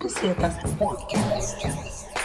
Bucetas Podcast.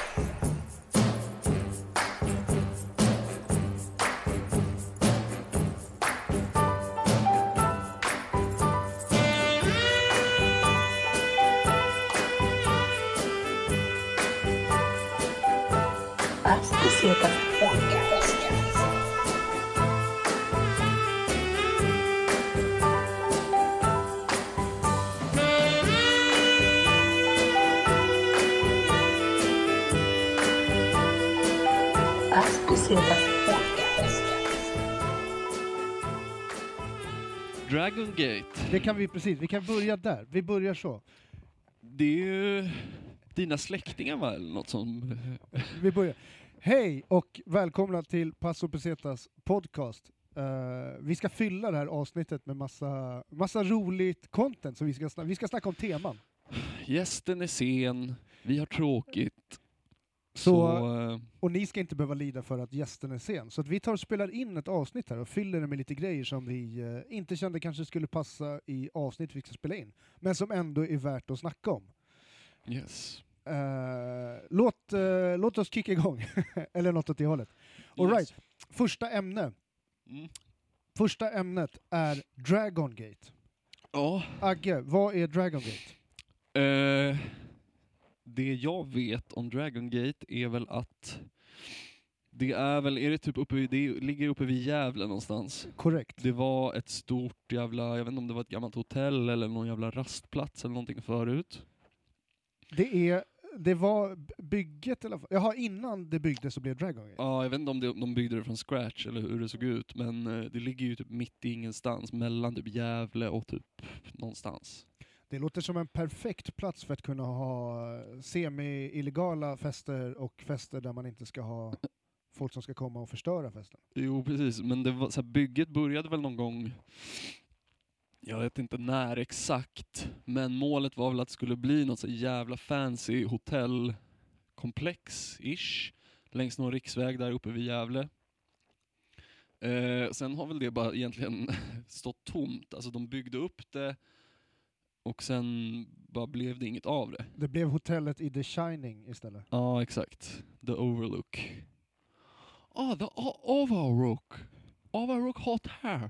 Dragon Gate. Det kan vi precis, vi kan börja där. Vi börjar så. Det är ju dina släktingar va, eller något som... Vi börjar. Hej och välkomna till Passo Pesetas podcast. Eh, vi ska fylla det här avsnittet med massa, massa roligt content, så vi ska, vi ska snacka om teman. Gästen är sen, vi har tråkigt. Så- Så, eh, Och ni ska inte behöva lida för att gästen är sen. Så att vi tar och spelar in ett avsnitt här och fyller det med lite grejer som vi eh, inte kände kanske skulle passa i avsnitt vi ska spela in, men som ändå är värt att snacka om. yes. Eh, låt, eh, låt oss kicka igång, eller något åt det hållet. All Yes. right. Första ämne. Mm. Första ämnet är Dragon Gate. Ja, Agge, vad är Dragon Gate? eh, det jag vet om Dragon Gate är väl att det är väl, är det typ uppe, vid- det ligger uppe vid Gävle någonstans. Korrekt. Det var ett stort jävla, jag vet inte om det var ett gammalt hotell eller någon jävla rastplats eller någonting förut. Det, är, det var bygget, eller Jaha, innan det byggdes så blev Dragon Gate? Ja, jag vet inte om det, de byggde det från scratch eller hur det såg ut, men eh, det ligger ju typ mitt i ingenstans, mellan typ Gävle och typ någonstans. Det låter som en perfekt plats för att kunna ha semi-illegala fester och fester där man inte ska ha folk som ska komma och förstöra festen. Jo, precis, men det var, så här, bygget började väl någon gång, jag vet inte när exakt, men målet var väl att det skulle bli något så jävla fancy hotellkomplex-ish, längs någon riksväg där uppe vid Gävle. Eh, sen har väl det bara egentligen stått tomt, alltså de byggde upp det och sen bara blev det inget av det. Det blev hotellet i The Shining istället. Ja, exakt. The Overlook. Ah, the Overlook. Overlook Hot Hair.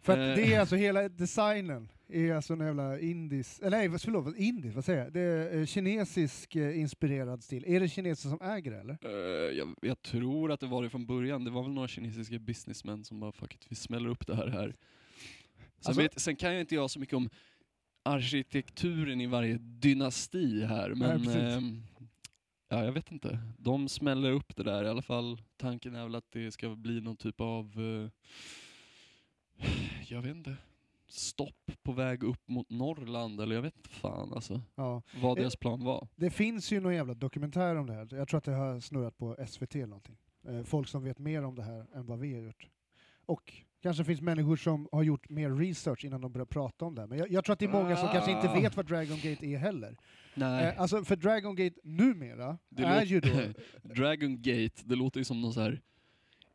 För att Eh. det är alltså hela designen är alltså en jävla indis, eller nej vad- förlåt, indis, vad säger jag? Det är eh, kinesisk eh, inspirerad stil. Är det kineser som äger det eller? Eh, jag, jag tror att det var det från början. Det var väl några kinesiska businessmän som bara fuck it, vi smäller upp det här här. Sen, Alltså- vet, sen kan jag inte jag så mycket om arkitekturen i varje dynasti här, men precis. ehm, ja, jag vet inte. De smäller upp det där i alla fall. Tanken är väl att det ska bli någon typ av, eh, jag vet inte, stopp på väg upp mot Norrland, eller jag vet inte fan alltså, Ja. vad Eh, deras plan var. Det finns ju någon jävla dokumentär om det här. Jag tror att det har snurrat på SVT eller någonting. Eh, folk som vet mer om det här än vad vi har gjort. Och kanske finns människor som har gjort mer research innan de börjar prata om det. Men jag, jag tror att det är många som kanske inte Ah. vet vad Dragon Gate är heller. Nej. Eh, alltså för Dragon Gate numera Det är ju då... Dragon Gate, det låter ju som någon så här.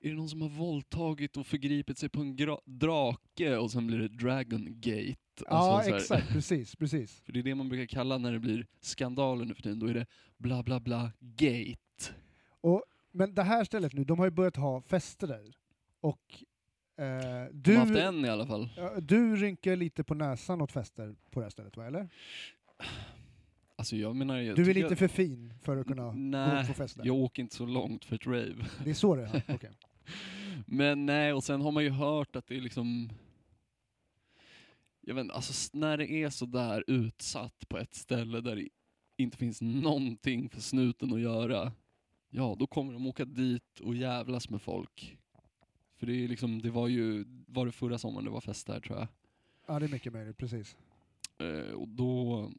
Är det någon som har våldtagit och förgripit sig på en drake och sen blir det Dragon Gate? ja, Alltså så här- exakt. Precis, precis. För det är det man brukar kalla när det blir skandaler nu för tiden, då är det bla bla bla gate. Och, men det här stället nu, de har ju börjat ha fester där. Och De har haft du, en i alla fall. du rynkar lite på näsan åt fester på det här stället va, eller? Alltså jag menar... Jag Du är lite för fin för att kunna gå Nej, på fester. jag åker inte så långt för ett rave. Det är så det är? Okej. Men nej, och sen har man ju hört att det är liksom... Jag vet inte, alltså när det är så där utsatt på ett ställe där det inte finns någonting för snuten att göra, ja då kommer de åka dit och jävlas med folk. För det är liksom, det var ju, var det förra sommaren det var fest där tror jag. Ja, det är mycket möjligt, precis. Eh, och då,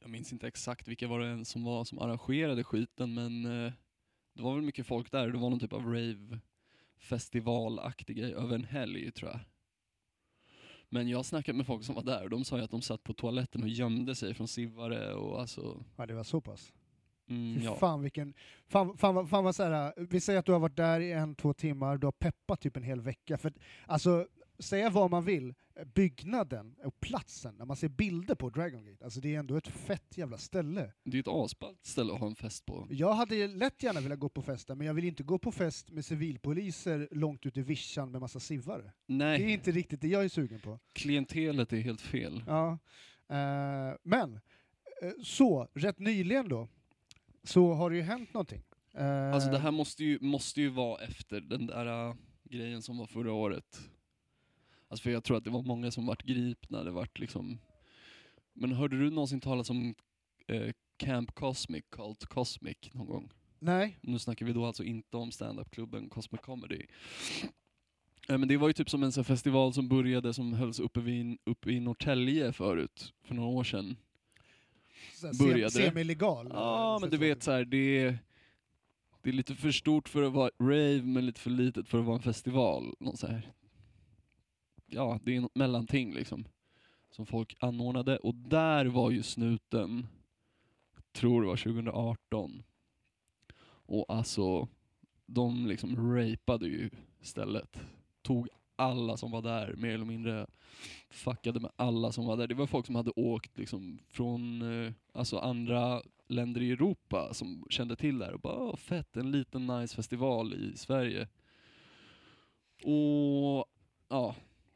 jag minns inte exakt vilka var det som var som arrangerade skiten men eh, det var väl mycket folk där. Det var någon typ av rave festivalaktig grej över en helg tror jag. Men jag har snackat med folk som var där och de sa ju att de satt på toaletten och gömde sig från sivare och alltså, Ja, det var så pass. Mm, Fy ja. fan vilken... Fan, fan, fan vad så här, vi säger att du har varit där i en, två timmar, du har peppat typ en hel vecka. För, alltså, säga vad man vill, byggnaden och platsen, när man ser bilder på Dragon Gate, alltså det är ändå ett fett jävla ställe. Det är ett asballt ställe att ha en fest på. Jag hade lätt gärna velat gå på festen, men jag vill inte gå på fest med civilpoliser långt ut i vischan med massa sivare. Det är Nej, inte riktigt det jag är sugen på. klientelet är helt fel. Ja. Eh, men, eh, så, rätt nyligen då, så har det ju hänt någonting. Eh, Alltså det här måste ju, måste ju vara efter den där äh, grejen som var förra året. Alltså för jag tror att det var många som vart gripna, det vart liksom... Men hörde du någonsin talas om eh, Camp Cosmic, Cult Cosmic någon gång? Nej, Nu snackar vi då alltså inte om standup-klubben Cosmic Comedy. Eh, Men det var ju typ som en sån här festival som började som hölls uppe, vid, uppe i Norrtälje förut, för några år sedan. Började sem- semi-legal. Ja, men du vet så här, det är, det är lite för stort för att vara rave, men lite för litet för att vara en festival. Någon så här. Ja, det är något mellanting liksom. Som folk anordnade. Och där var ju snuten, tror det var 2018. Och alltså, de liksom rapade ju stället. Tog alla som var där, mer eller mindre fuckade med alla som var där. Det var folk som hade åkt liksom från eh, alltså andra länder i Europa som kände till det här och bara "Åh, fett, en liten nice festival i Sverige. Och ja,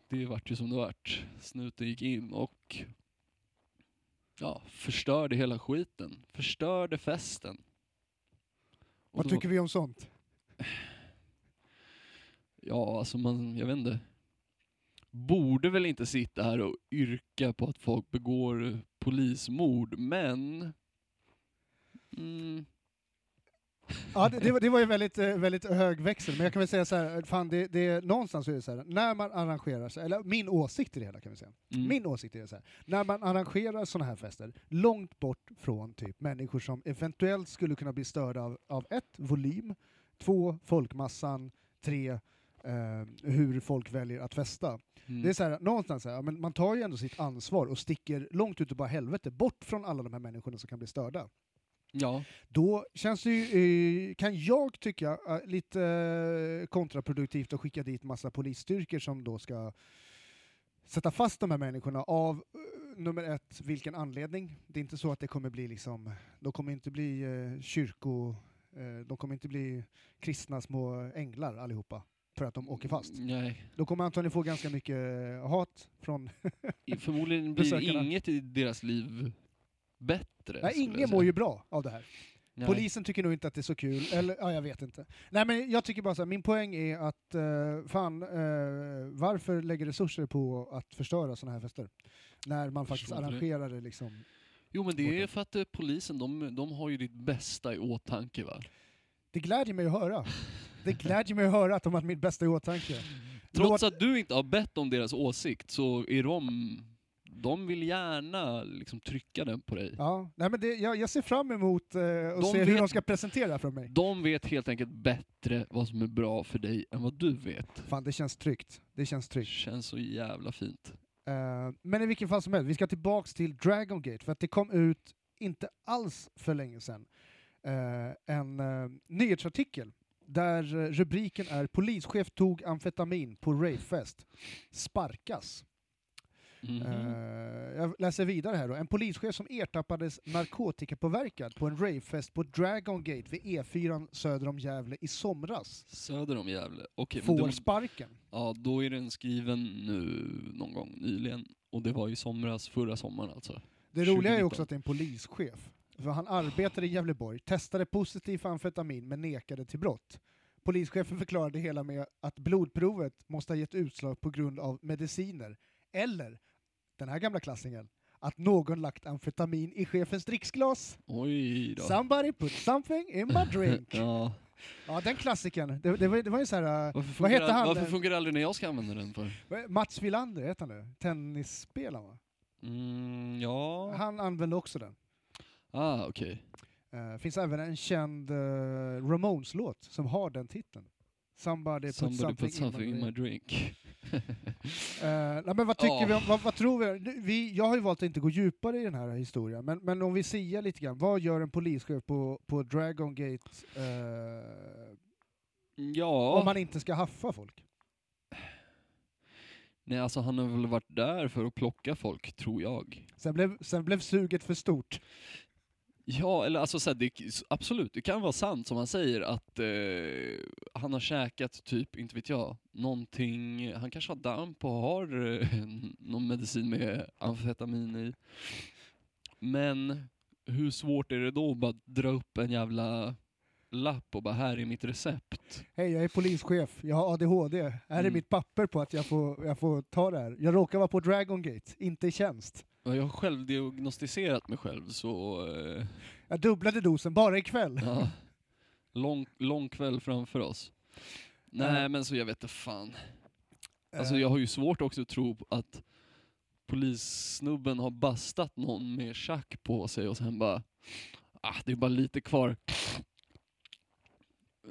det vart ju som det vart. Snuten gick in och ja, förstörde hela skiten. Förstörde festen. Och Vad tycker vi om sånt? Ja, alltså man, jag vet inte. Borde väl inte sitta här och yrka på att folk begår polismord, men... Mm, Ja, det, det, var, det var ju väldigt, eh, väldigt hög växel, men jag kan väl säga så här, fan det, det, någonstans är det så här, när man arrangerar, så- eller min åsikt i det hela kan vi säga, mm. min åsikt är så här, när man arrangerar sådana här fester, långt bort från typ människor som eventuellt skulle kunna bli störda av, av ett, volym, två, folkmassan, tre, eh, hur folk väljer att festa. Mm. Det är så här, någonstans så här, men man tar ju ändå sitt ansvar och sticker långt ut och bara helvete, bort från alla de här människorna som kan bli störda. Ja, Då känns det ju, eh, kan jag tycka, eh, lite eh, kontraproduktivt att skicka dit massa polisstyrkor som då ska sätta fast de här människorna av nummer ett, vilken anledning? Det är inte så att det kommer bli liksom, de kommer inte bli eh, kyrko, eh, de kommer inte bli kristna små änglar allihopa för att de åker fast. nej. De kommer antagligen få ganska mycket eh, hat från... Förmodligen blir inget i deras liv bättre. Nej, ingen mår ju bra av det här. Nej. Polisen tycker nog inte att det är så kul, eller ja, jag vet inte. Nej men jag tycker bara så här, min poäng är att uh, fan, eh, varför lägga resurser på att förstöra sådana här fester? När man faktiskt arrangerar det liksom. Jo men det är för att eh, polisen, de, de har ju ditt bästa i åtanke va? Det glädjer mig att höra. Det glädjer mig att höra att de har mitt bästa i åtanke. Trots Låt- att du inte har bett om deras åsikt så är de, de vill gärna liksom trycka den på dig. Ja, nej men det, jag, jag ser fram emot uh, att De se hur vet- de ska presentera för mig. De vet helt enkelt bättre vad som är bra för dig än vad du vet. Fan, det känns tryggt. Det känns Det tryggt. känns så jävla fint. Eh, men i vilken fall som helst, vi ska tillbaks till Dragon Gate för att det kom ut inte alls för länge sedan eh, en uh, nyhetsartikel där eh, rubriken är “Polischef tog amfetamin på ravefest. Sparkas”. Mhm. Eh, jag läser vidare här då. En polischef som ertappades narkotikapåverkad på en ravefest på Dragon Gate vid E4 söder om Gävle i somras Söder om Gävle. Okej, men får då, sparken. ja, då är den skriven nu någon gång nyligen. Och det var i somras, förra sommaren alltså. Det roliga är 2019. också att det är en polischef. För han arbetade i Gävleborg, testade positiv för amfetamin men nekade till brott. Polischefen förklarade det hela med att blodprovet måste ha gett utslag på grund av mediciner. Eller, den här gamla klassingen, att någon lagt amfetamin i chefens dricksglas. Oj då. Somebody put something in my drink. ja. Ja, den klassikern. Det, det, var, det var ju så här... uh, Varför, vad heter han? varför funkar det aldrig när jag ska använda den för? Mats Wilander heter han nu. Tennisspelaren va? Mm, ja. Han använde också den. Ah, okej. Uh, finns även en känd uh, Ramones-låt som har den titeln. Somebody, Somebody put put something, something in my drink. Eh, nej, men vad tycker Ja. vi om, vad, vad tror vi, vi? Jag har ju valt att inte gå djupare i den här historien, men, men om vi siar lite grann, vad gör en polischef på, på Dragon Gate eh, ja. om man inte ska haffa folk? Nej, alltså han har väl varit där för att plocka folk, tror jag. Sen blev, sen blev suget för stort. Ja, eller alltså så här, det, absolut, det kan vara sant som han säger att eh, han har käkat typ, inte vet jag, någonting, han kanske har damp och har eh, någon medicin med amfetamin i. Men hur svårt är det då att bara dra upp en jävla lapp och bara här är mitt recept? Hej, jag är polischef, jag har ADHD. Här är Mm. mitt papper på att jag får, jag får ta det här. Jag råkar vara på Dragon Gate, inte i tjänst. Ja, Jag har själv diagnostiserat mig själv så eh, Jag dubblade dosen bara ikväll. ja, lång, lång kväll framför oss. Nej Eh. men så jag vet inte fan. Alltså Eh, jag har ju svårt också att tro att polissnubben har bastat någon med tjack på sig och sen bara, ah det är bara lite kvar.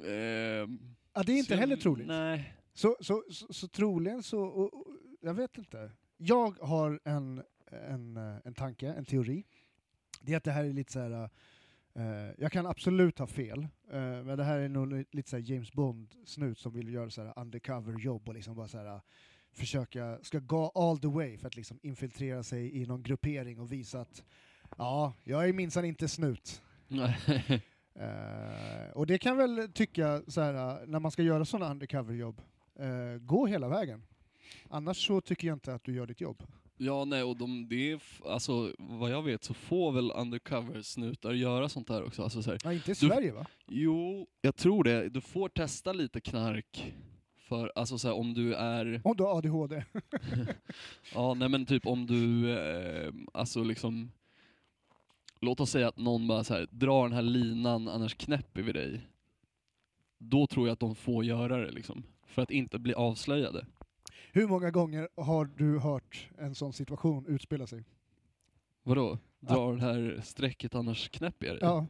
Ehm, ja, det är inte så- heller troligt. Nej. Så, så, så, så troligen så, och, och, jag vet inte. Jag har en, en, eh, en tanke, en teori. Det är att det här är lite så här. eh, jag kan absolut ha fel, eh, men det här är nog li- lite så James Bond-snut som vill göra så här undercover-jobb och liksom bara så här, försöka, ska gå all the way för att liksom infiltrera sig i någon gruppering och visa att ja, jag är minsann inte snut. Eh, och det kan väl tycka så här när man ska göra sådana undercover-jobb, eh, gå hela vägen. Annars så tycker jag inte att du gör ditt jobb. Ja nej och de, det är, alltså vad jag vet så får väl undercover-snutar göra sånt där också. Alltså, så här, Ja, inte i Du- Sverige va? jo, jag tror det. Du får testa lite knark. För alltså så här, om du är Om du har ADHD. Ja, nej men typ om du, eh, alltså liksom, låt oss säga att någon bara så här, drar den här linan, annars knäpper vi dig. Då tror jag att de får göra det liksom, för att inte bli avslöjade. Hur många gånger har du hört en sån situation utspela sig? Vadå? Drar det här strecket annars dig? Ja,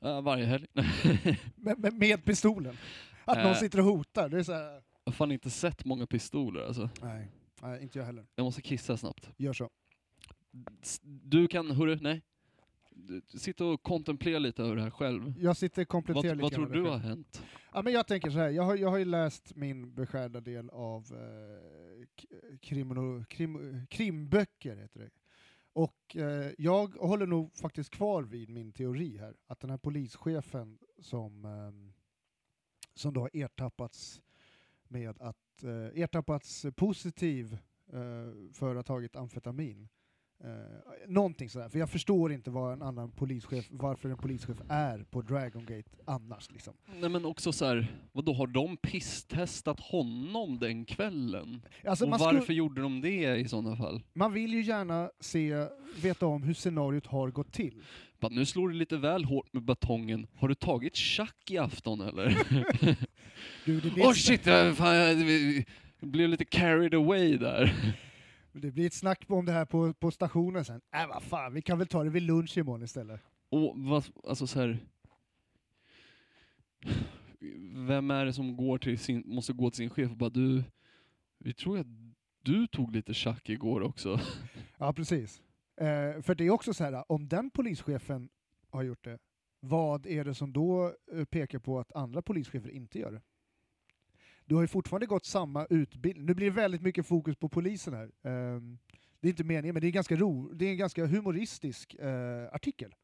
Ja, varje helg. med, med, pistolen. Att någon Eh. sitter och hotar. Det är så här, jag har fan inte sett många pistoler alltså. nej, nej, inte jag heller. Jag måste kissa snabbt. Gör så. Du kan, hörru, nej. Sitta och kontemplera lite över det här själv. Jag sitter och kompletterar Vad, lite vad tror du har hänt? Ja, men jag tänker så här, jag har, jag har ju läst min beskärda del av eh, k- krimino, krim, krimböcker, heter det. Och eh, jag håller nog faktiskt kvar vid min teori här, att den här polischefen som, ehm, som då har ertappats med att eh, ertappats positiv eh, för att ha tagit amfetamin. Eh, någonting sådär, för jag förstår inte vad en annan polischef, varför en polischef är på Dragon Gate annars liksom. Nej men också så här, vadå har de pisstestat honom den kvällen? Alltså och varför skulle, gjorde de det i sådana fall? man vill ju gärna se, veta om hur scenariot har gått till. Bara, nu slår du lite väl hårt med batongen. Har du tagit tjack i afton eller? Du, det, blir Åh ett, shit, fan, jag blev lite carried away där. Det blir ett snack om det här på, på stationen sen. Äh vad fan, vi kan väl ta det vid lunch imorgon istället. Och vad, alltså så här. Vem är det som går till sin, måste gå till sin chef och bara du, vi tror att du tog lite tjack igår också. Ja, precis. Eh, för det är också så här, om den polischefen har gjort det, vad är det som då eh, pekar på att andra polischefer inte gör det? Du har ju fortfarande gått samma utbildning. Nu blir det väldigt mycket fokus på polisen här. Ehm, det är inte meningen, men det är, ganska ro, det är en ganska humoristisk eh, artikel.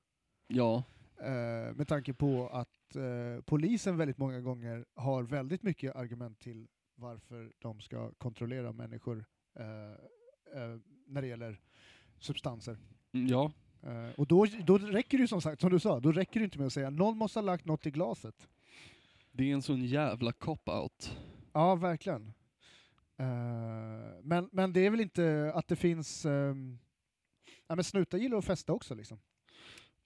Ja, Eh, med tanke på att eh, polisen väldigt många gånger har väldigt mycket argument till varför de ska kontrollera människor när det gäller substanser. mm, ja. Och då, då räcker det ju som sagt, som du sa, då räcker det inte med att säga någon måste ha lagt något i glaset. Det är en sån jävla cop-out. Ja, verkligen. Eh, men, men det är väl inte att det finns... Um, ja, men snutar gillar att festa också liksom.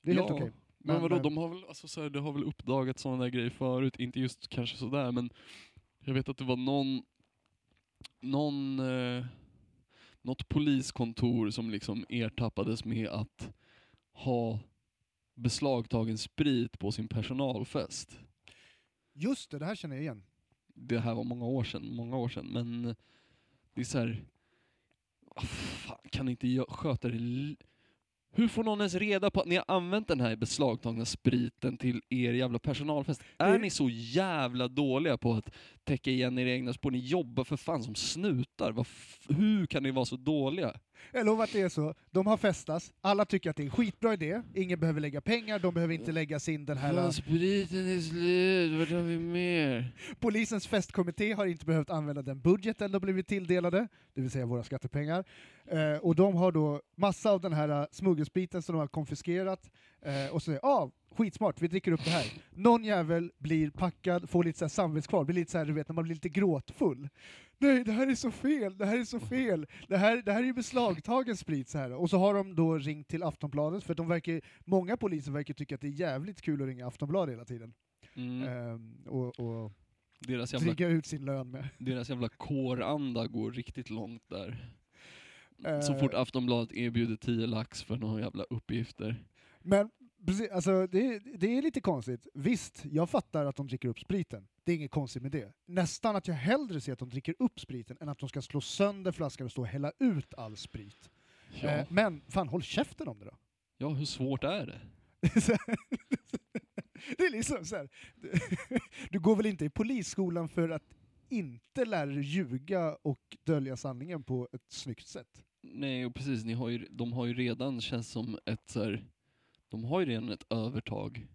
Det är helt Ja. okej. Men, Men, vadå, eh, de har väl, alltså, så här, det har väl uppdagat sådana där grejer förut, inte just kanske sådär men jag vet att det var någon, någon, eh, något poliskontor som liksom ertappades med att ha beslagtagen sprit på sin personalfest. Just det, det här känner jag igen. Det här var många år sedan, många år sedan, men det är så här, ah, fan, kan ni inte sköta det Hur får någon ens reda på att ni har använt den här beslagtagna spriten till er jävla personalfest? Är ni så jävla dåliga på att täcka igen era egna spår? Ni jobbar för fan som snutar. Hur kan ni vara så dåliga? Jag lovar att det är så. De har festats, alla tycker att det är en skitbra idé, ingen behöver lägga pengar, de behöver inte lägga sin den här... Fan, spriten är slut, vart har vi mer? Polisens festkommitté har inte behövt använda den budgeten de blivit tilldelade, det vill säga våra skattepengar. Eh, och de har då massa av den här uh, smuggelspriten som de har konfiskerat, eh, och så säger ah, skitsmart, vi dricker upp det här. Någon jävel blir packad, får lite så här samvetskval, blir lite så här, du vet när man blir lite gråtfull. Nej, det här är så fel, det här är så fel, det här, det här är ju beslagtagen sprit. Så här. Och så har de då ringt till Aftonbladet, för de verkar, många poliser verkar tycka att det är jävligt kul att ringa Aftonbladet hela tiden. Mm. Ehm, och, och Deras, jävla, dryga ut sin lön med. deras jävla kåranda går riktigt långt där. Så Eh. fort Aftonbladet erbjuder 10 lax för några jävla uppgifter. Men precis, alltså, det, det är lite konstigt. Visst, jag fattar att de dricker upp spriten. Det är inget konstigt med det. Nästan att jag hellre ser att de dricker upp spriten än att de ska slå sönder flaskan och stå och hälla ut all sprit. Ja, Eh, men fan, håll käften om det då. ja hur svårt är det? det är liksom så här. Du går väl inte i polisskolan för att inte lära dig ljuga och dölja sanningen på ett snyggt sätt? Nej, och precis, ni har ju, de har ju redan, känns som ett så här, de har ju redan ett övertag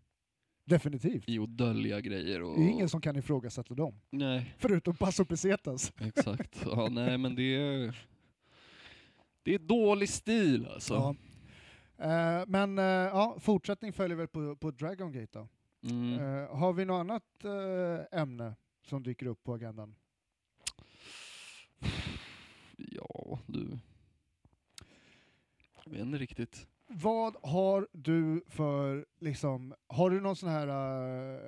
Definitivt. i att dölja grejer och... Det är ingen som kan ifrågasätta dem. Nej, Förutom Paso Pesetas. exakt. Ja, nej men det är... Det är dålig stil alltså. Ja. Eh, men eh, ja, fortsättning följer väl på, på Dragon Gate då. Mm. Eh, har vi något annat eh, ämne som dyker upp på agendan? Ja, du. Jag vet inte riktigt. Vad har du för, liksom, har du någon sån här, eh,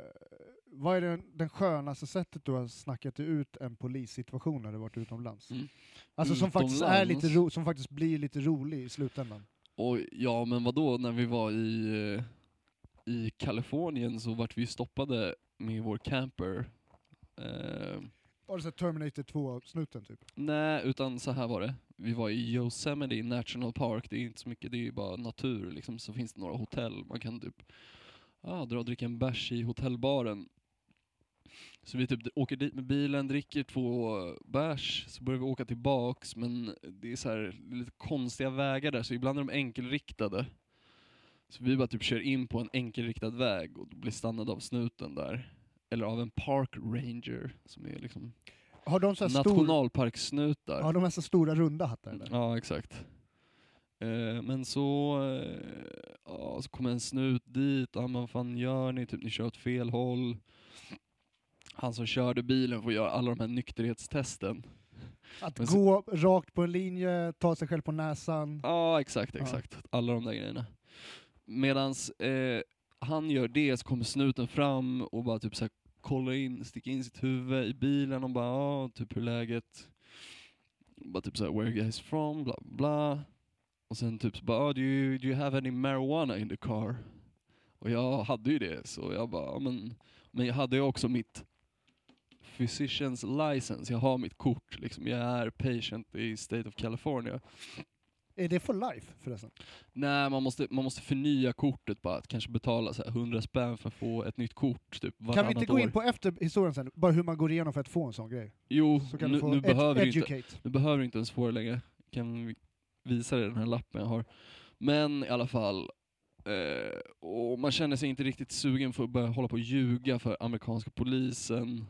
vad är den, den skönaste sättet du har snackat ut en polissituation när du varit utomlands? Mm. Alltså som faktiskt, är Utomlands? lite ro, som faktiskt blir lite rolig i slutändan. Och ja, men vad då när vi var i, eh, i Kalifornien så vart vi stoppade med vår camper. Eh, Var det så Terminator 2-snuten typ? nej, utan så här var det. Vi var i Yosemite National Park, det är inte så mycket, det är bara natur liksom. Så finns det några hotell, man kan typ ah, dra och dricka en bärs i hotellbaren. Så vi typ åker dit med bilen, dricker två bärs, så börjar vi åka tillbaks, men det är så här lite konstiga vägar där, så ibland är de enkelriktade. Så vi bara typ kör in på en enkelriktad väg och blir stannade av snuten där. Eller av en park ranger, som är liksom har de så här stor, nationalparkssnutar. har de här så stora runda hattar eller? Ja, exakt. Eh, men så, eh, ja, så kommer en snut dit bara, vad fan gör ni? Typ ni kör åt fel håll. Han som körde bilen får göra alla de här nykterhetstesten. Att Men så- gå rakt på en linje, ta sig själv på näsan. Ja, exakt, Ja. exakt. Alla de där grejerna. Medans eh, han gör det så kommer snuten fram och bara typ så kollar in, sticker in sitt huvud i bilen och bara ja, typ hur är läget? Bara typ såhär, where are you guys from? Bla bla. Och sen typ så bara, ah, do, you, do you have any marijuana in the car? Och jag hade ju det, så jag bara, men, men jag hade ju också mitt physicians license, jag har mitt kort liksom. Jag är patient i State of California. Är det for life förresten? Nej, man måste, man måste förnya kortet bara, att kanske betala så här 100 spänn för att få ett nytt kort typ Kan vi inte gå in på efter historien sen, bara hur man går igenom för att få en sån grej? Jo, Så kan nu, nu, behöver du inte, nu behöver du inte ens få det längre. Kan vi- visa dig den här lappen jag har. Men i alla fall, eh, och man känner sig inte riktigt sugen för att börja hålla på och ljuga för amerikanska polisen.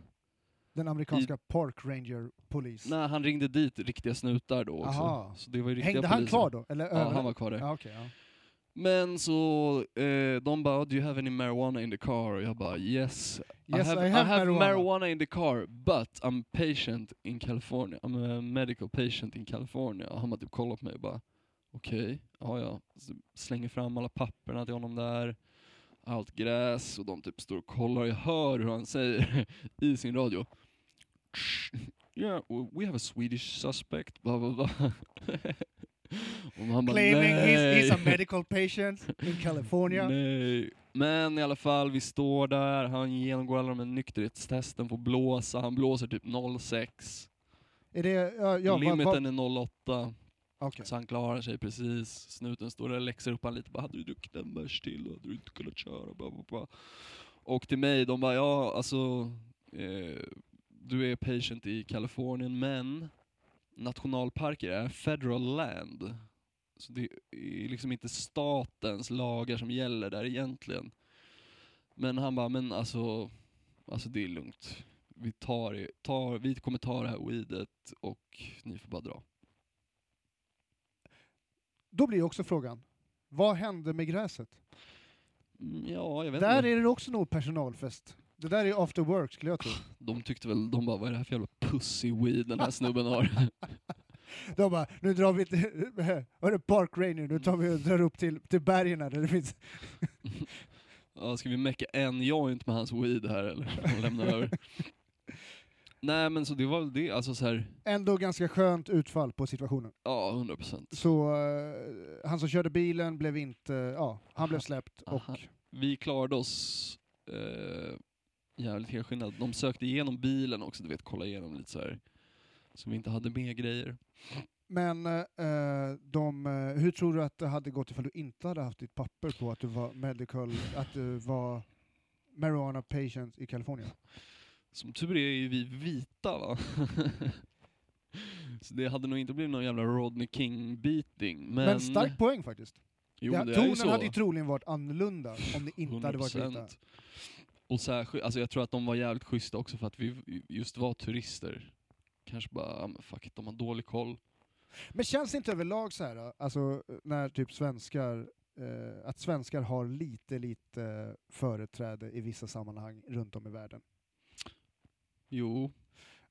Den amerikanska park ranger polis. Nej, han ringde dit riktiga snutar då också. Aha. Så det var ju riktiga Hängde han poliser. kvar då? Eller Ja, han var kvar där. Ja, okej, ja. Men så, eh, de bara, do you have any marijuana in the car? Och jag bara, yes. Yes, I have, I have marijuana. marijuana. in the car, but I'm patient in California. I'm a medical patient in California. Och han bara typ kollar på mig och bara, okej, ja ja. Så slänger fram alla papperna till honom där. Allt gräs och de typ står och kollar. Jag hör hur han säger i sin radio. Yeah, we have a Swedish suspect, bla bla bla. Och han bara, Claiming he's, he's a medical patient in California. Nej. Men i alla fall, vi står där, han genomgår alla de här nykterhetstesten, får blåsa, han blåser typ 06. Är det, ja, ja, Limiten är 08. Okej. Så han klarar sig precis. Snuten står där och läxar upp han lite. Bara, hade du druckit en bärs till hade du inte kunnat köra. Bla, bla, bla. Och till mig, de bara, ja alltså, eh, du är patient i Kalifornien, men nationalparker är federal land. Så det är liksom inte statens lagar som gäller där egentligen. Men han bara, men alltså, alltså det är lugnt. Vi, tar, tar, vi kommer ta det här weedet och ni får bara dra. Då blir också frågan, vad hände med gräset? Mm, Ja, jag vet Där inte. är det också nog personalfest. Det där är after work skulle jag tro. De tyckte väl, de bara, vad är det här för jävla pussy weed den här snubben har? De bara, nu drar vi till, vad är det, Park Ranger, nu tar vi och drar upp till, till bergen här där det finns... ja, ska vi mecka en joint med hans weed här eller? Och lämna över? Nej men så det var väl det, alltså så här, Ändå ganska skönt utfall på situationen. ja 100 procent. Så eh, han som körde bilen blev inte, ja, han blev släppt och Aha. Vi klarade oss eh, jävligt helskinnat. De sökte igenom bilen också, du vet, kolla igenom lite så här. Vi inte hade med grejer. Men eh, de, eh, hur tror du att det hade gått ifall du inte hade haft ditt papper på att du var medical, att du var marijuana patient i Kalifornien? Som tur är är ju vi vita va? så det hade nog inte blivit någon jävla Rodney King-beating. Men, Men, stark poäng faktiskt. jo, det ju tonen hade ju troligen varit annorlunda om det inte hade varit vita. 100%. Och särskilt, alltså jag tror att de var jävligt schyssta också för att vi just var turister. Kanske bara, fuck it, de har dålig koll. Men känns det inte överlag så här, alltså när typ svenskar, eh, att svenskar har lite, lite företräde i vissa sammanhang runt om i världen? Jo,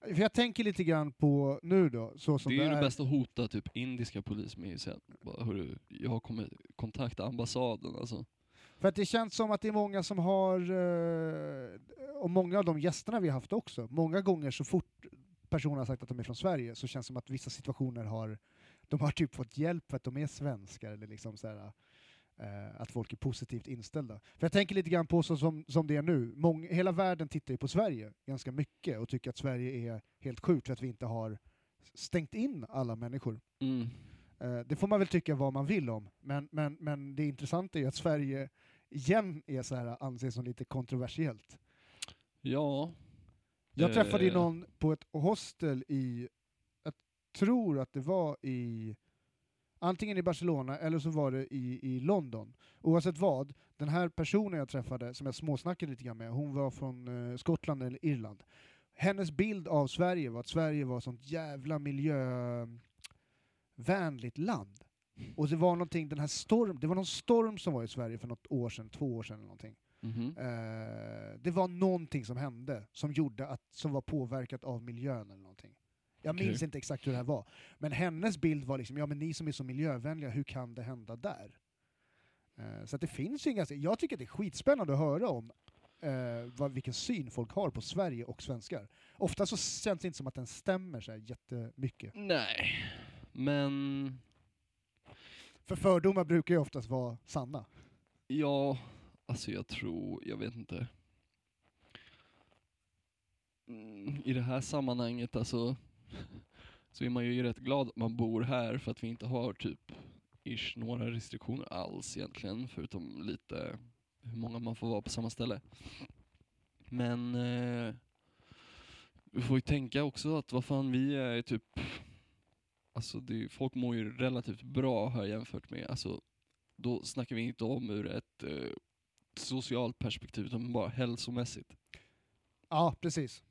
För jag tänker lite grann på nu då, så som det det, är ju är. det bästa att hota typ indiska polis med. Att bara, hörru, jag kommer kontakta ambassaden alltså. För att det känns som att det är många som har, eh, och många av de gästerna vi har haft också, många gånger så fort personer har sagt att de är från Sverige så känns det som att vissa situationer har, de har typ fått hjälp för att de är svenskar eller liksom så här, eh, att folk är positivt inställda. För jag tänker lite grann på så som, som det är nu, Mång, hela världen tittar ju på Sverige ganska mycket och tycker att Sverige är helt sjukt för att vi inte har stängt in alla människor. Mm. Eh, Det får man väl tycka vad man vill om, men, men, men det intressanta är ju att Sverige igen är så här, anses som lite kontroversiellt. Ja. Jag träffade ju Eh, någon på ett hostel i, jag tror att det var i, antingen i Barcelona eller så var det i, i London. Oavsett vad, den här personen jag träffade, som jag småsnackade lite grann med, hon var från eh, Skottland eller Irland. Hennes bild av Sverige var att Sverige var sånt jävla miljövänligt land. Och det var någonting, den här storm, det var någon storm som var i Sverige för något år sedan, två år sedan eller någonting. mhm. Eh, det var någonting som hände som gjorde att, som var påverkat av miljön eller någonting. Jag minns inte exakt hur det här var. Men hennes bild var liksom, ja men ni som är så miljövänliga, hur kan det hända där? Eh, så att det finns ju en ganska, jag tycker att det är skitspännande att höra om eh, vad, vilken syn folk har på Sverige och svenskar. Ofta så känns det inte som att den stämmer så här jättemycket. Nej, men För fördomar brukar ju oftast vara sanna. ja, alltså jag tror, jag vet inte. Mm, I det här sammanhanget alltså, så är man ju rätt glad att man bor här för att vi inte har typ ish några restriktioner alls egentligen, förutom lite hur många man får vara på samma ställe. Men eh, vi får ju tänka också att vad fan vi är typ, alltså det, folk mår ju relativt bra här jämfört med, alltså då snackar vi inte om ur ett eh, socialt perspektiv utan bara hälsomässigt. Ja, precis.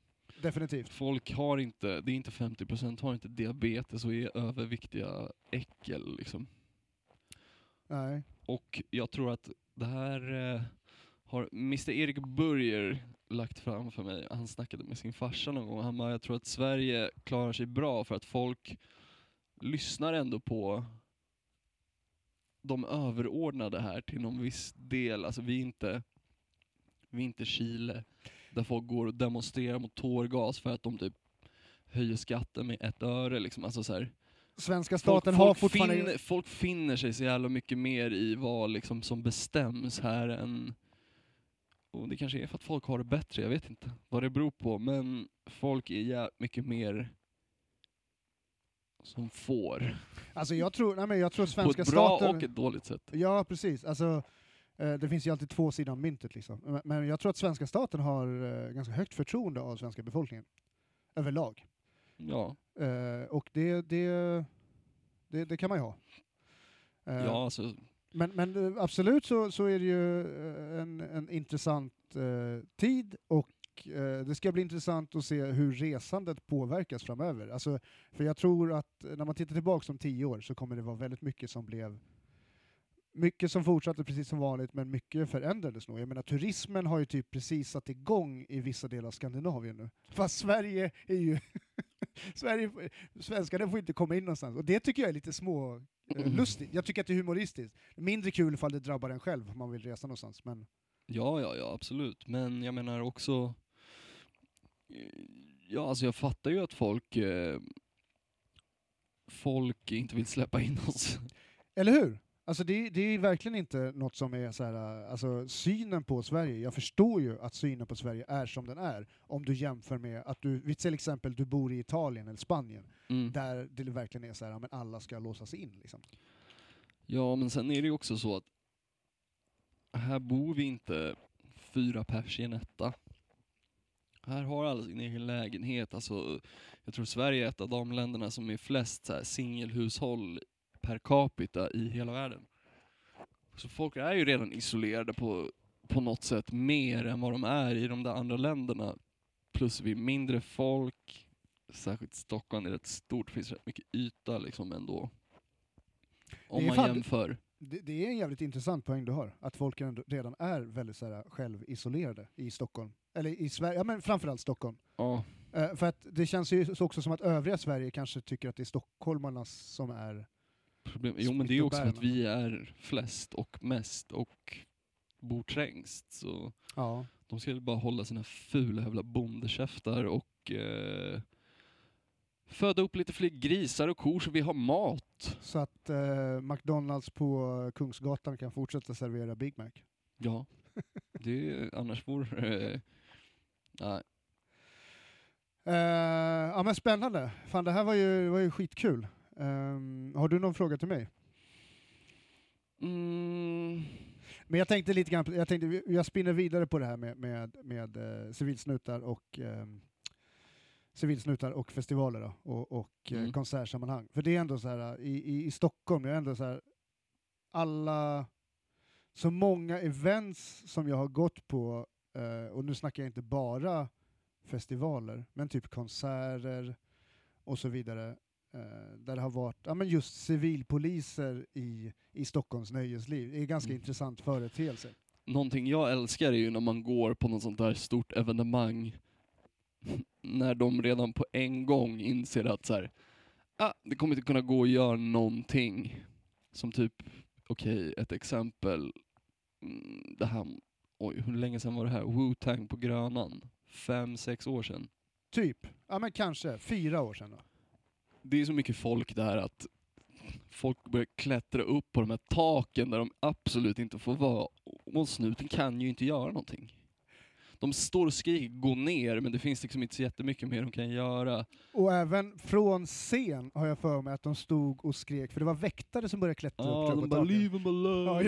Definitivt. Folk har inte, det är inte 50% har inte diabetes och är överviktiga äckel liksom. Nej. Och jag tror att det här eh, har Mr Erik Burger lagt fram för mig. Han snackade med sin farsa någon gång. Han bara, jag tror att Sverige klarar sig bra för att folk lyssnar ändå på de överordnade här till någon viss del. Alltså vi är inte, vi är inte Chile där folk går och demonstrerar mot tårgas för att de typ höjer skatten med ett öre liksom. Alltså så här. Svenska Folk, staten har folk, fortfarande... finner, folk finner sig så jävla mycket mer i vad liksom som bestäms här än... Och det kanske är för att folk har det bättre, jag vet inte vad det beror på, men folk är jävligt mycket mer som får. Alltså jag tror, nej men jag tror att På svenska ett bra staten... och ett dåligt sätt. Ja, precis. Alltså, eh, det finns ju alltid två sidor av myntet. Liksom. Men- jag tror att svenska staten har eh, ganska högt förtroende av svenska befolkningen. Överlag. Ja, Eh, och det, det, det, det kan man ju ha. Ja alltså, Men, men absolut så, så är det ju en, en intressant tid och eh, det ska bli intressant att se hur resandet påverkas framöver. Alltså, för jag tror att när man tittar tillbaka om tio år så kommer det vara väldigt mycket som blev mycket som fortsatte precis som vanligt, men mycket förändrades nog. Jag menar, turismen har ju typ precis satt igång i vissa delar av Skandinavien nu. Fast Sverige är ju... Sverige, svenskarna får inte komma in någonstans. Och det tycker jag är lite små eh, lustigt. Jag tycker att det är humoristiskt. Mindre kul ifall det drabbar en själv om man vill resa någonstans. Men ja, ja, ja, absolut. Men jag menar också, ja alltså jag fattar ju att folk, eh, folk inte vill släppa in oss. Eller hur? Alltså det, det är verkligen inte något som är så här, alltså synen på Sverige, jag förstår ju att synen på Sverige är som den är, om du jämför med att du, till exempel, du bor i Italien eller Spanien, Mm. där det verkligen är så här, men alla ska låsas in liksom. Ja, men sen är det ju också så att här bor vi inte fyra pers i en etta. Här har alla sin egen lägenhet. Alltså, jag tror Sverige är ett av de länderna som är flest så singelhushåll per capita i hela världen. Så folk är ju redan isolerade på, på något sätt mer än vad de är i de där andra länderna. Plus vi är mindre folk, särskilt Stockholm är rätt stort, det finns rätt mycket yta liksom ändå. Om man jämför. Det, det är en jävligt intressant poäng du har, att folk redan är väldigt så här, självisolerade i Stockholm. Eller i Sverige, ja men framförallt Stockholm. Ja, Eh, för att det känns ju också som att övriga Sverige kanske tycker att det är stockholmarna som är... problem. Jo men det är ju också för att vi är flest och mest och bor trängst. Så Ja. de ska ju bara hålla sina fula jävla bondekäftar och eh, föda upp lite fler grisar och kor så vi har mat. Så att eh, McDonalds på Kungsgatan kan fortsätta servera Big Mac. Ja, det annars vore eh, nej. Eh, ja men spännande. Fan det här var ju, var ju skitkul. Ehm, har du någon fråga till mig? Mm, Men jag tänkte lite grann, jag, tänkte, jag spinner vidare på det här med, med, med eh, civilsnutar och ehm, civilsnutar och festivaler då, och, och eh, Mm. konsertsammanhang. För det är ändå så här, i, i, i Stockholm, jag är ändå så här, alla, så många events som jag har gått på, eh, och nu snackar jag inte bara festivaler, men typ konserter och så vidare, eh, där det har varit ja, men just civilpoliser i, i Stockholms nöjesliv. Det är en ganska Mm. intressant företeelse. någonting jag älskar är ju när man går på något sånt där stort evenemang när de redan på en gång inser att så här, ah, det kommer inte kunna gå att göra någonting. Som typ, okej, ett exempel. Mm, Det här, oj, hur länge sedan var det här? Wu-Tang på Grönan. Fem, sex år sedan. Typ, ja men kanske, fyra år sedan då. Det är så mycket folk där att folk börjar klättra upp på de här taken där de absolut inte får vara. Och snuten kan ju inte göra någonting. De står och skriker gå ner, men det finns liksom inte så jättemycket mer de kan göra. Och även från scen har jag för mig att de stod och skrek, för det var väktare som började klättra upp Ja, de bara leave him alone.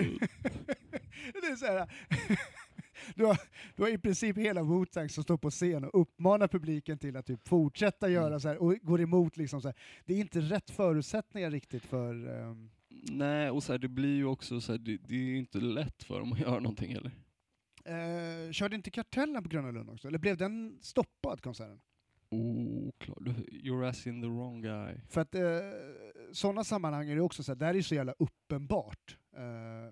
Det är så här, du, har, du har i princip hela Wu-Tang som står på scen och uppmanar publiken till att typ fortsätta göra Mm. så här och går emot liksom så här. Det är inte rätt förutsättningar riktigt för... ehm, Nej, och så här, det blir ju också så här, det, det är ju inte lätt för dem att göra någonting heller. Eh, körde inte Kartellen på Gröna Lund också? Eller blev den stoppad, konserten? Oh, klart. Du- You're asking the wrong guy. För att eh, sådana sammanhang är det också så här, där är det så jävla uppenbart. Eh,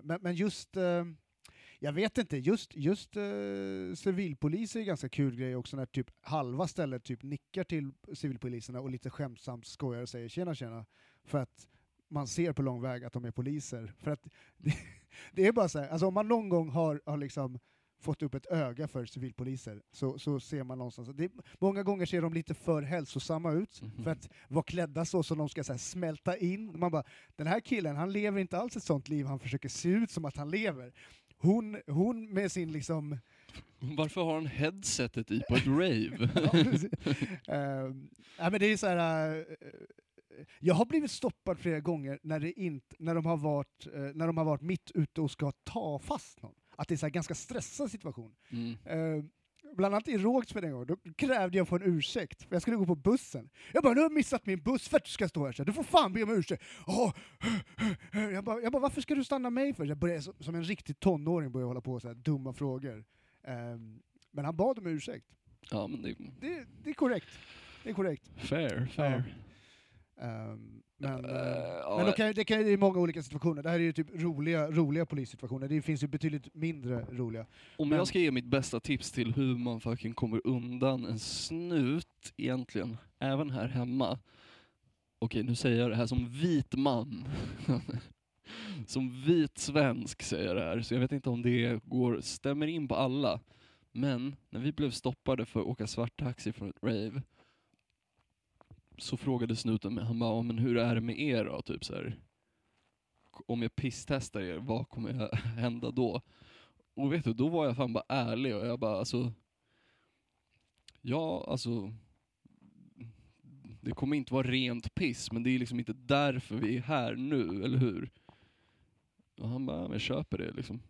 men, men just, eh, jag vet inte, just, just eh, civilpoliser är en ganska kul grej också när typ halva stället typ nickar till civilpoliserna och lite skämtsamt skojar och säger tjena tjena. För att man ser på lång väg att de är poliser. För att det, det är bara så här, alltså om man någon gång har, har liksom fått upp ett öga för civilpoliser så, så ser man någonstans, det, många gånger ser de lite för hälsosamma ut Mhm. för att vara klädda så som de ska så här, smälta in. Man bara, den här killen han lever inte alls ett sånt liv han försöker se ut som att han lever. Hon, hon med sin liksom... Varför har han headsetet i på ett rave? ja, ja, men det är så här... eh, jag har blivit stoppad flera gånger när, det inte, när, de har varit, eh, när de har varit mitt ute och ska ta fast någon. Att det är en ganska stressad situation. Mm. Eh, bland annat i Rågsved en gång, då krävde jag få en ursäkt, för jag skulle gå på bussen. Jag bara, nu har jag missat min buss för att du ska stå här, så du får fan be om ursäkt. Åh, jag, bara, jag bara, varför ska du stanna mig för? Jag började, som- en riktig tonåring började hålla på så här dumma frågor. Ehm, men han bad om ursäkt. Ja, men det Det, det är korrekt. Det är korrekt. fair, fair. Ehm, men Eh, eh, ja, men då kan, det kan det är många olika situationer. Det här är ju typ roliga, roliga polissituationer. Det finns ju betydligt mindre roliga. Om Men- jag ska ge mitt bästa tips till hur man fucking kommer undan en snut egentligen, även här hemma. Okej, nu säger jag det här som vit man. som vit svensk säger jag det här, så jag vet inte om det går, stämmer in på alla. Men när vi blev stoppade för att åka svarttaxi från ett rave, så frågade snuten mig, han bara, "Ja, men hur är det med er då? Typ så här. Om jag pisstestar er, vad kommer hända då? Och vet du, då var jag fan bara ärlig och jag bara alltså... Ja, alltså... Det kommer inte vara rent piss, men det är liksom inte därför vi är här nu, eller hur? Och han bara, "Ja, men jag köper det liksom.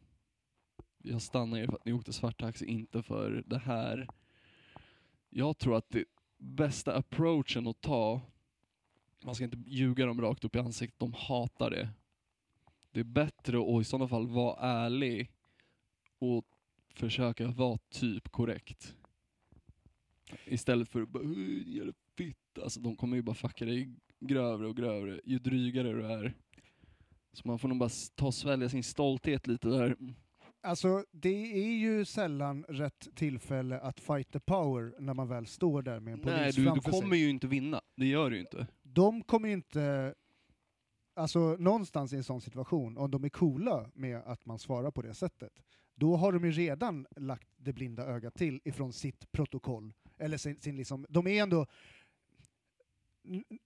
Jag stannar er för att ni åkte svarttaxi, inte för det här. Jag tror att det bästa approachen att ta, man ska inte ljuga dem rakt upp i ansiktet, de hatar det. Det är bättre att i sådana fall vara ärlig och försöka vara typ korrekt. Istället för att bara jävla. Alltså de kommer ju bara fucka dig grövre och grövre ju drygare du är. Så man får nog bara ta och svälja sin stolthet lite där. Alltså, det är ju sällan rätt tillfälle att fight the power när man väl står där med en polis Nej, du, du framför kommer sig. ju inte vinna. Det gör du ju inte. De kommer ju inte... Alltså någonstans i en sån situation, om de är coola med att man svarar på det sättet, då har de ju redan lagt det blinda ögat till ifrån sitt protokoll. Eller sin, sin liksom, de är ändå...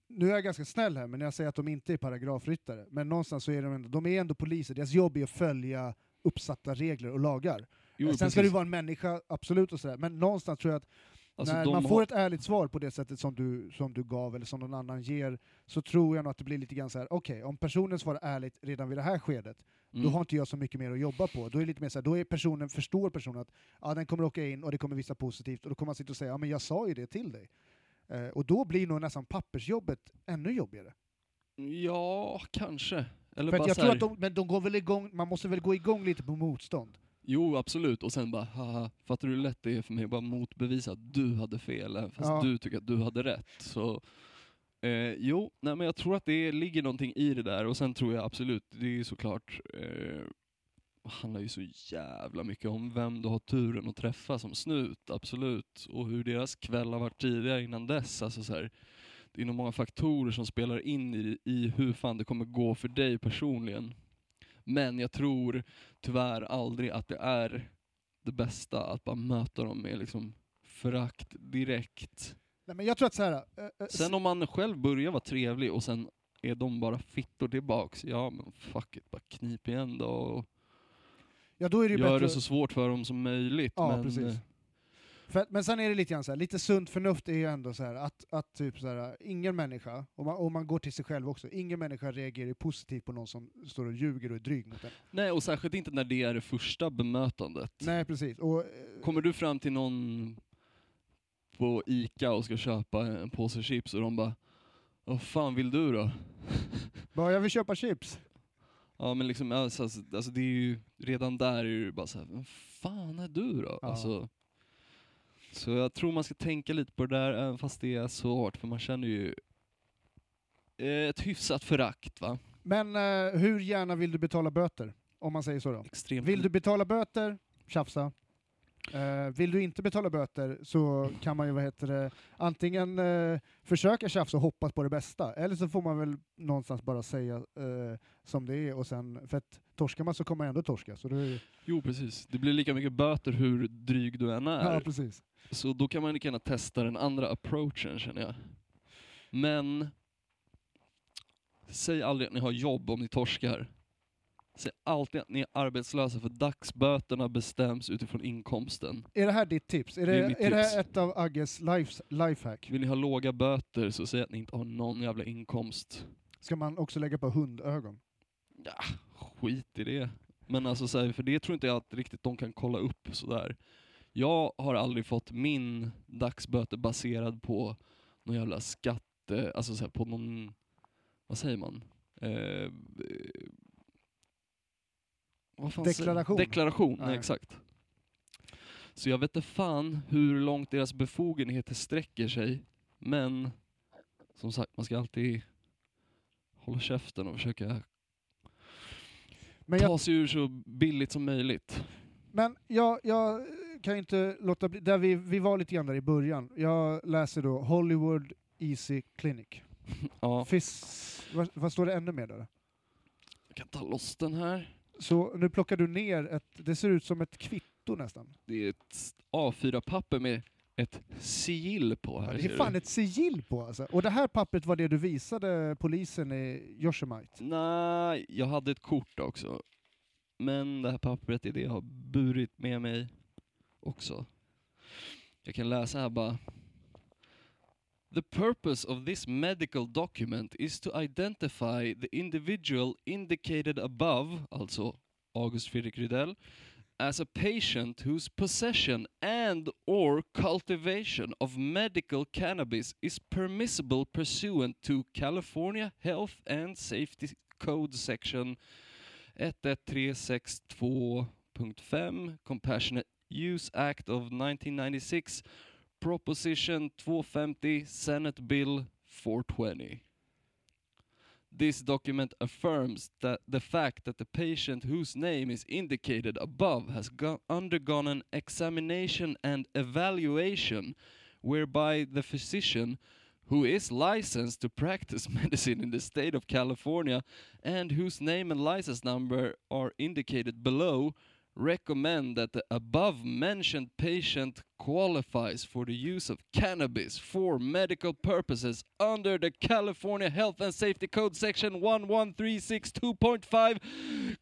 Nu är jag ganska snäll här, men jag säger att de inte är paragrafryttare. Men någonstans så är de ändå, de är ändå poliser, deras jobb är att följa uppsatta regler och lagar. Jo, Sen ska precis. det ju vara en människa, absolut, och sådär. men någonstans tror jag att Alltså, när man har- får ett ärligt svar på det sättet som du, som du gav, eller som någon annan ger, så tror jag nog att det blir lite grann så här: okej, om personen svarar ärligt redan vid det här skedet, Mm. då har inte jag så mycket mer att jobba på. Då är det lite mer så här, då är personen, förstår personen att ja, den kommer åka in och det kommer visa positivt, och då kommer man sitta och säga ja, men jag sa ju det till dig. Eh, och då blir nog nästan pappersjobbet ännu jobbigare. Ja, kanske. Eller bara jag så tror här, att de, men de går väl igång, man måste väl gå igång lite på motstånd. Jo, absolut. Och sen bara, haha, fattar du hur lätt det är för mig att bara motbevisa att du hade fel, även fast Ja. du tycker att du hade rätt. Så, eh, jo, nej, men jag tror att det ligger någonting i det där, och sen tror jag absolut, det är ju såklart, eh, handlar ju så jävla mycket om vem du har turen att träffa som snut, absolut. Och hur deras kväll har varit tidigare innan dess. Alltså så här, det är nog många faktorer som spelar in i, i hur fan det kommer gå för dig personligen. Men jag tror tyvärr aldrig att det är det bästa att bara möta dem med liksom förakt direkt. Nej, men jag tror att så här, eh, Sen om man själv börjar vara trevlig och sen är de bara fittor tillbaks, ja men fuck it, bara knip igen då och ja, då är det gör bättre... det så svårt för dem som möjligt. Ja, men, precis. För, men sen är det lite grann så här, lite sunt förnuft är ju ändå så här att, att typ så här, ingen människa, om man, om man går till sig själv också, ingen människa reagerar ju positivt på någon som står och ljuger och är dryg mot en. Nej, och särskilt inte när det är det första bemötandet. Nej precis. Och, eh, Kommer du fram till någon på ICA och ska köpa en påse chips och de bara Vad fan vill du då? bara, jag vill köpa chips. Ja men liksom, alltså, alltså, alltså det är ju, redan där är det bara såhär, vem fan är du då? Ja. Alltså, så jag tror man ska tänka lite på det där, även fast det är svårt, för man känner ju eh, ett hyfsat förakt va? Men eh, hur gärna vill du betala böter? Om man säger så då. Extremt Vill du betala böter, tjafsa. Eh, vill du inte betala böter så kan man ju vad heter det, antingen eh, försöka tjafsa och hoppas på det bästa, eller så får man väl någonstans bara säga eh, som det är, och sen, för att torskar man så kommer man ändå torska. Så då är det, Jo precis, det blir lika mycket böter hur dryg du än är. ja, precis. Så då kan man lika gärna testa den andra approachen känner jag. Men, säg aldrig att ni har jobb om ni torskar. Säg alltid att ni är arbetslösa för dagsböterna bestäms utifrån inkomsten. Är det här ditt tips? Är det, Det är är det här ett av Agges life, lifehack? Vill ni ha låga böter så säg att ni inte har någon jävla inkomst. Ska man också lägga på hundögon? Ja, skit i det. Men alltså så här, för det tror inte jag att riktigt de kan kolla upp sådär. Jag har aldrig fått min dagsböter baserad på någon jävla skatte, alltså så här, på någon, vad säger man? Eh, vad Deklaration. Deklaration, nej. Nej. exakt. Så jag vet inte fan hur långt deras befogenheter sträcker sig, men som sagt, man ska alltid hålla käften och försöka Men jag, ta sig ur så billigt som möjligt. men jag, jag kan inte låta bli, där vi, vi var lite grann där i början. Jag läser då Hollywood Easy Clinic. Ja, Fis, vad, vad står det ännu mer där? jag kan ta loss den här. Så nu plockar du ner ett, det ser ut som ett kvitto nästan. Det är ett A4-papper med ett sigill på här. det ser är fan ett sigill på alltså. Och det här pappret var det du visade polisen i Yosemite. Nej, jag hade ett kort också. Men det här pappret är det jag har burit med mig också. Jag kan läsa här bara. The purpose of this medical document is to identify the individual indicated above, alltså August Fredrik Rydell, as a patient whose possession and or cultivation of medical cannabis is permissible pursuant to California Health and Safety Code section 11362.5 Compassionate Use Act of 1996 Proposition 250 Senate Bill 420. This document affirms that the fact that the patient whose name is indicated above has go- undergone an examination and evaluation whereby the physician who is licensed to practice medicine in the state of California and whose name and license number are indicated below recommend that the above mentioned patient qualifies for the use of cannabis for medical purposes under the California Health and Safety Code section 11362.5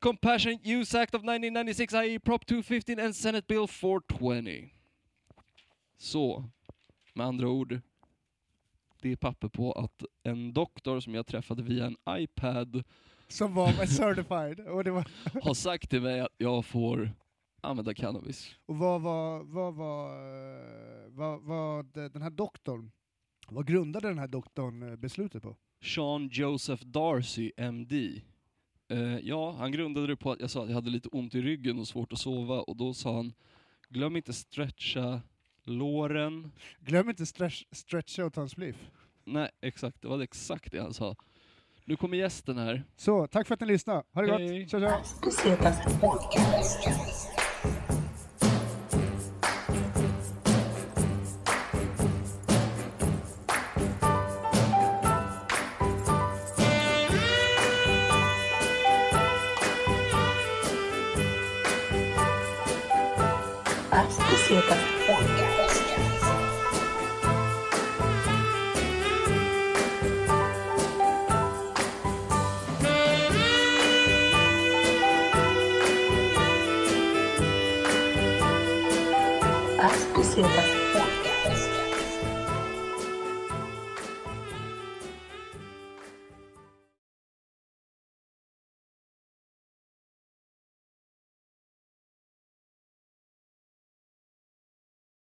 Compassionate Use Act of 1996 i.e. Prop 215 and Senate Bill 420. Så, med andra ord, det är papper på att en doktor som jag träffade via en iPad Som var certified. Och, det var, har sagt till mig att jag får använda cannabis. och vad var, vad var, eh, vad, vad den här doktorn, vad grundade den här doktorn eh, beslutet på? Sean Joseph Darcy, MD. Eh, ja, han grundade det på att jag sa att jag hade lite ont i ryggen och svårt att sova och då sa han glöm inte stretcha låren. Glöm inte stretch, stretcha och ta en spliff. Nej, exakt, det var exakt det han sa. Nu kommer gästen här. Så, tack för att ni lyssnade. Ha det Hej. gott. Tja, tja.